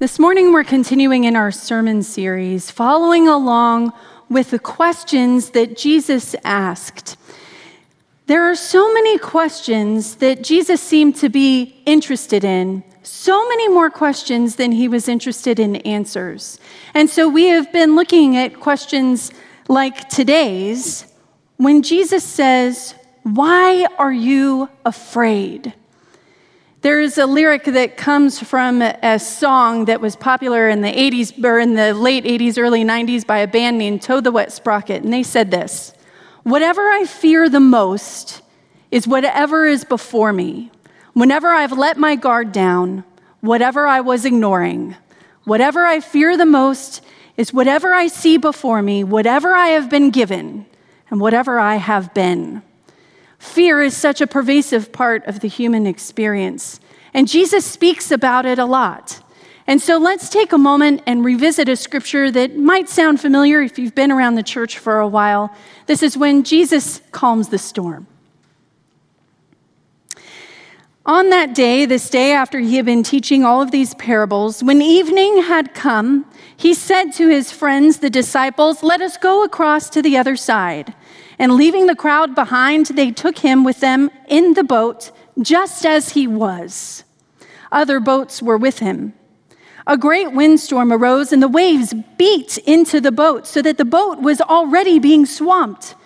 This morning, we're continuing in our sermon series, following along with the questions that Jesus asked. There are so many questions that Jesus seemed to be interested in, so many more questions than he was interested in answers. And so we have been looking at questions like today's when Jesus says, Why are you afraid? There is a lyric that comes from a song that was popular in the 80s or in the late 80s, early 90s by a band named Toad the Wet Sprocket. And they said this Whatever I fear the most is whatever is before me. Whenever I've let my guard down, whatever I was ignoring, whatever I fear the most is whatever I see before me, whatever I have been given, and whatever I have been. Fear is such a pervasive part of the human experience, and Jesus speaks about it a lot. And so let's take a moment and revisit a scripture that might sound familiar if you've been around the church for a while. This is when Jesus calms the storm. On that day, this day after he had been teaching all of these parables, when evening had come, he said to his friends, the disciples, Let us go across to the other side. And leaving the crowd behind, they took him with them in the boat, just as he was. Other boats were with him. A great windstorm arose, and the waves beat into the boat so that the boat was already being swamped.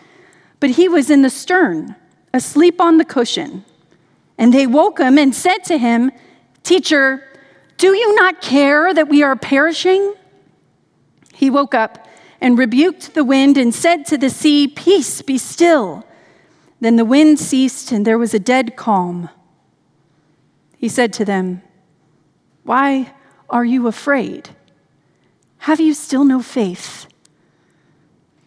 But he was in the stern, asleep on the cushion. And they woke him and said to him, Teacher, do you not care that we are perishing? He woke up and rebuked the wind and said to the sea, Peace, be still. Then the wind ceased and there was a dead calm. He said to them, Why are you afraid? Have you still no faith?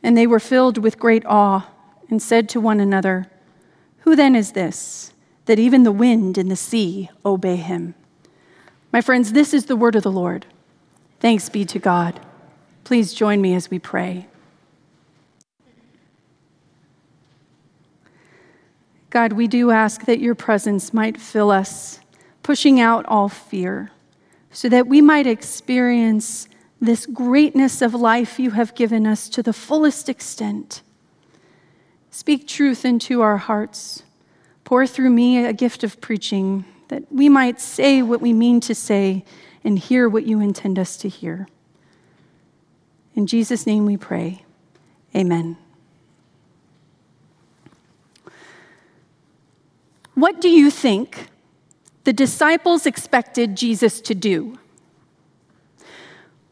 And they were filled with great awe and said to one another, Who then is this, that even the wind and the sea obey him? My friends, this is the word of the Lord. Thanks be to God. Please join me as we pray. God, we do ask that your presence might fill us, pushing out all fear, so that we might experience this greatness of life you have given us to the fullest extent. Speak truth into our hearts. Pour through me a gift of preaching that we might say what we mean to say and hear what you intend us to hear. In Jesus' name we pray. Amen. What do you think the disciples expected Jesus to do?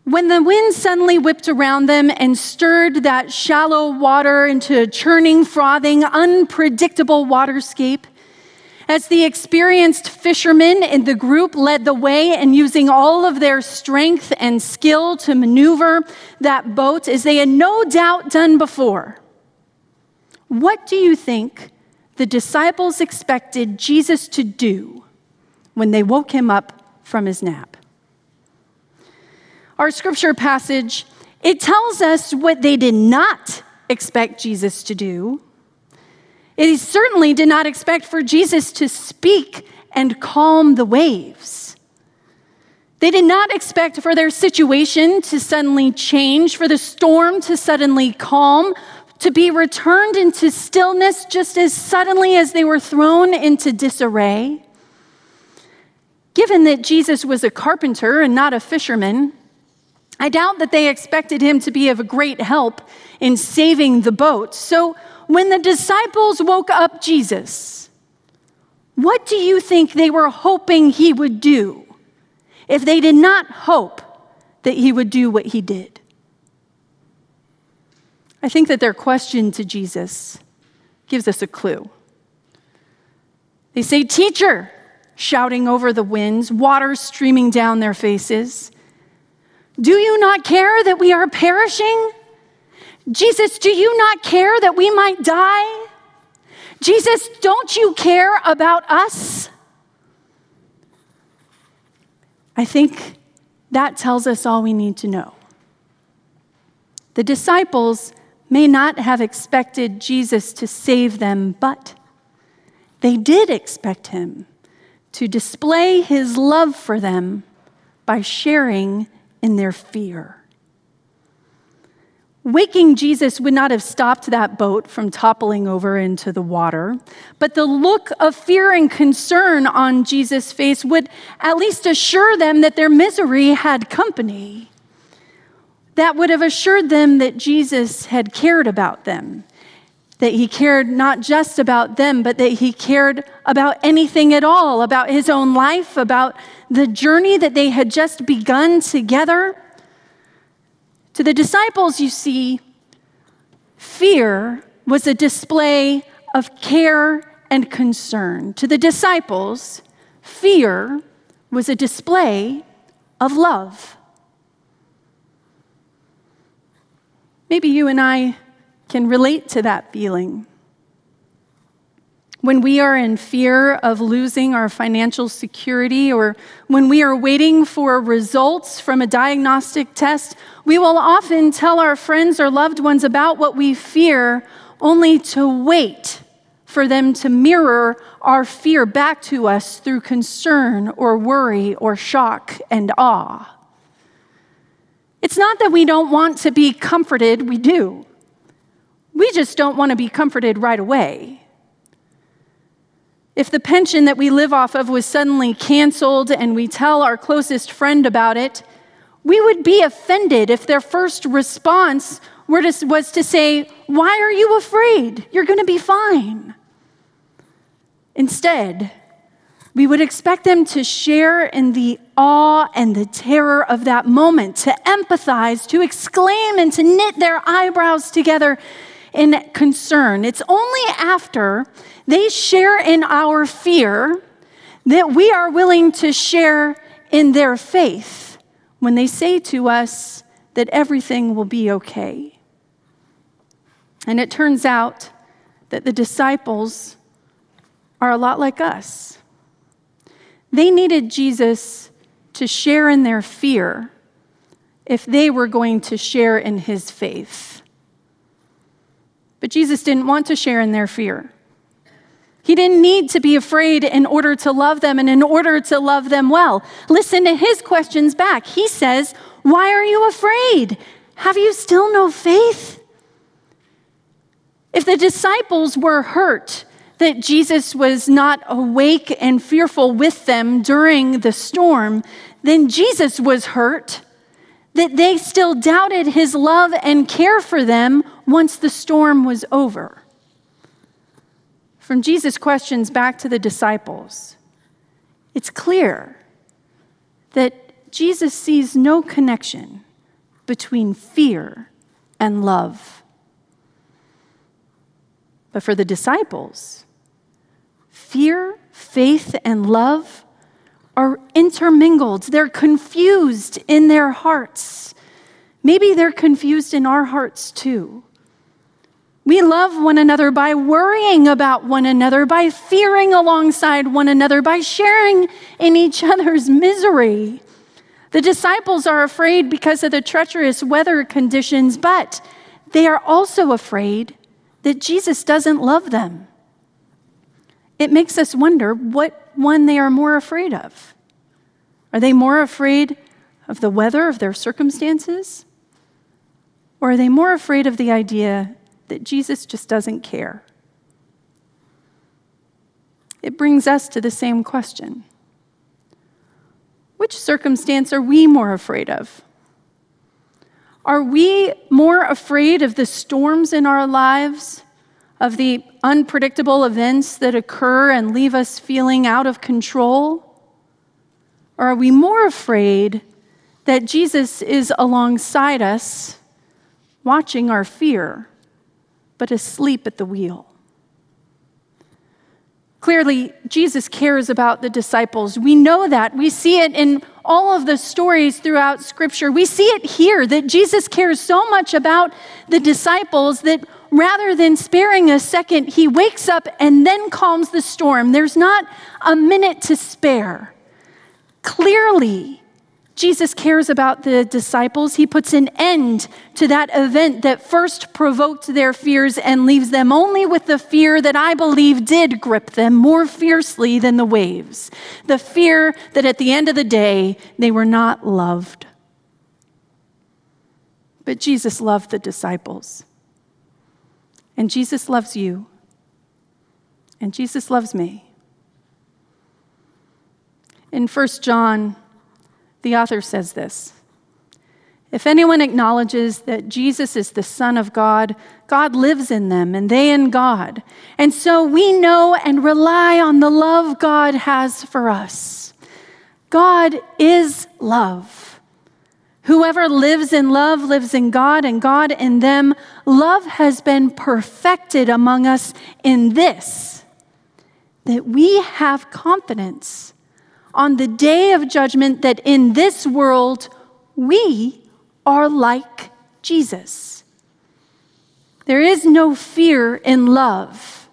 When the wind suddenly whipped around them and stirred that shallow water into a churning, frothing, unpredictable waterscape, as the experienced fishermen in the group led the way and using all of their strength and skill to maneuver that boat as they had no doubt done before, what do you think the disciples expected Jesus to do when they woke him up from his nap? Our scripture passage, it tells us what they did not expect Jesus to do he certainly did not expect for Jesus to speak and calm the waves. They did not expect for their situation to suddenly change, for the storm to suddenly calm, to be returned into stillness just as suddenly as they were thrown into disarray. Given that Jesus was a carpenter and not a fisherman, I doubt that they expected him to be of great help in saving the boat. So, when the disciples woke up Jesus, what do you think they were hoping he would do if they did not hope that he would do what he did? I think that their question to Jesus gives us a clue. They say, Teacher, shouting over the winds, water streaming down their faces. Do you not care that we are perishing? Jesus, do you not care that we might die? Jesus, don't you care about us? I think that tells us all we need to know. The disciples may not have expected Jesus to save them, but they did expect him to display his love for them by sharing in their fear. Waking Jesus would not have stopped that boat from toppling over into the water, but the look of fear and concern on Jesus' face would at least assure them that their misery had company. That would have assured them that Jesus had cared about them, that he cared not just about them, but that he cared about anything at all, about his own life, about the journey that they had just begun together. To the disciples, you see, fear was a display of care and concern. To the disciples, fear was a display of love. Maybe you and I can relate to that feeling. When we are in fear of losing our financial security, or when we are waiting for results from a diagnostic test, we will often tell our friends or loved ones about what we fear, only to wait for them to mirror our fear back to us through concern or worry or shock and awe. It's not that we don't want to be comforted, we do. We just don't want to be comforted right away. If the pension that we live off of was suddenly canceled and we tell our closest friend about it, we would be offended if their first response was to say, Why are you afraid? You're going to be fine. Instead, we would expect them to share in the awe and the terror of that moment, to empathize, to exclaim, and to knit their eyebrows together in concern. It's only after they share in our fear that we are willing to share in their faith when they say to us that everything will be okay. And it turns out that the disciples are a lot like us. They needed Jesus to share in their fear if they were going to share in his faith. But Jesus didn't want to share in their fear. He didn't need to be afraid in order to love them and in order to love them well. Listen to his questions back. He says, Why are you afraid? Have you still no faith? If the disciples were hurt that Jesus was not awake and fearful with them during the storm, then Jesus was hurt that they still doubted his love and care for them once the storm was over. From Jesus' questions back to the disciples, it's clear that Jesus sees no connection between fear and love. But for the disciples, fear, faith, and love are intermingled. They're confused in their hearts. Maybe they're confused in our hearts too. We love one another by worrying about one another, by fearing alongside one another, by sharing in each other's misery. The disciples are afraid because of the treacherous weather conditions, but they are also afraid that Jesus doesn't love them. It makes us wonder what one they are more afraid of. Are they more afraid of the weather, of their circumstances? Or are they more afraid of the idea that Jesus just doesn't care. It brings us to the same question Which circumstance are we more afraid of? Are we more afraid of the storms in our lives, of the unpredictable events that occur and leave us feeling out of control? Or are we more afraid that Jesus is alongside us, watching our fear? but asleep at the wheel. Clearly, Jesus cares about the disciples. We know that. We see it in all of the stories throughout Scripture. We see it here that Jesus cares so much about the disciples that rather than sparing a second, he wakes up and then calms the storm. There's not a minute to spare. Clearly, Jesus cares about the disciples. He puts an end to that event that first provoked their fears and leaves them only with the fear that I believe did grip them more fiercely than the waves. The fear that at the end of the day, they were not loved. But Jesus loved the disciples. And Jesus loves you. And Jesus loves me. In 1 John the author says this If anyone acknowledges that Jesus is the Son of God, God lives in them and they in God. And so we know and rely on the love God has for us. God is love. Whoever lives in love lives in God and God in them. Love has been perfected among us in this that we have confidence on the day of judgment that in this world we are like Jesus. There is no fear in love,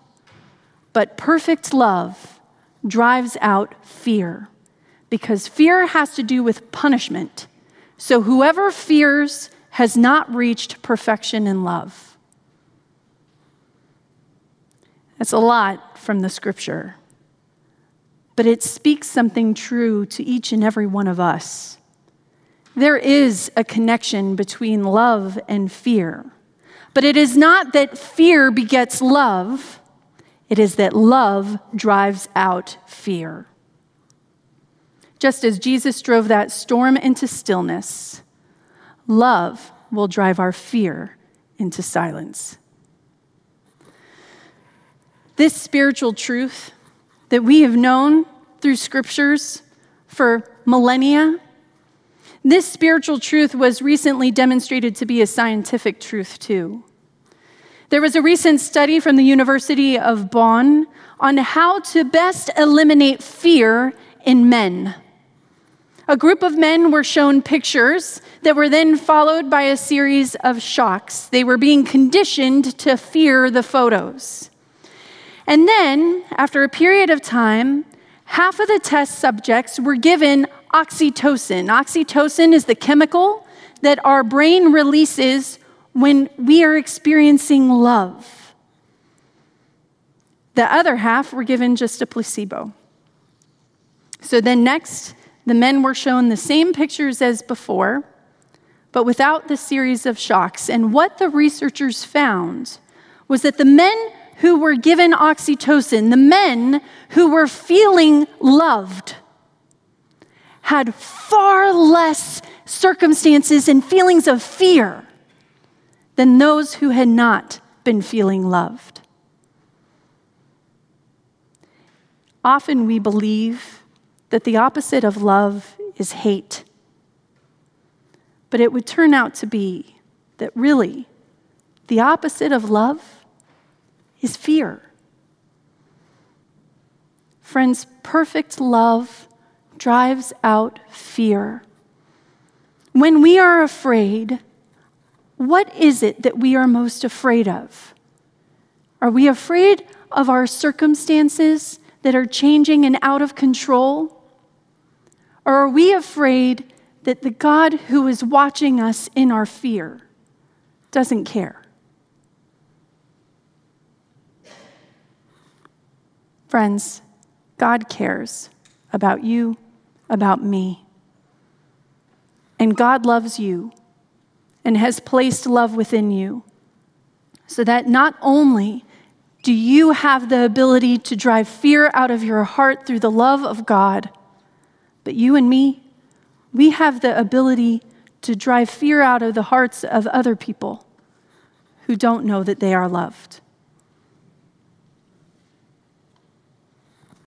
but perfect love drives out fear because fear has to do with punishment. So whoever fears has not reached perfection in love. That's a lot from the scripture but it speaks something true to each and every one of us. There is a connection between love and fear, but it is not that fear begets love, it is that love drives out fear. Just as Jesus drove that storm into stillness, love will drive our fear into silence. This spiritual truth that we have known through scriptures for millennia. This spiritual truth was recently demonstrated to be a scientific truth, too. There was a recent study from the University of Bonn on how to best eliminate fear in men. A group of men were shown pictures that were then followed by a series of shocks. They were being conditioned to fear the photos. And then, after a period of time, half of the test subjects were given oxytocin. Oxytocin is the chemical that our brain releases when we are experiencing love. The other half were given just a placebo. So then, next, the men were shown the same pictures as before, but without the series of shocks. And what the researchers found was that the men who were given oxytocin, the men who were feeling loved, had far less circumstances and feelings of fear than those who had not been feeling loved. Often we believe that the opposite of love is hate. But it would turn out to be that really the opposite of love is fear. Friends, perfect love drives out fear. When we are afraid, what is it that we are most afraid of? Are we afraid of our circumstances that are changing and out of control? Or are we afraid that the God who is watching us in our fear doesn't care? Friends, God cares about you, about me. And God loves you and has placed love within you so that not only do you have the ability to drive fear out of your heart through the love of God, but you and me, we have the ability to drive fear out of the hearts of other people who don't know that they are loved.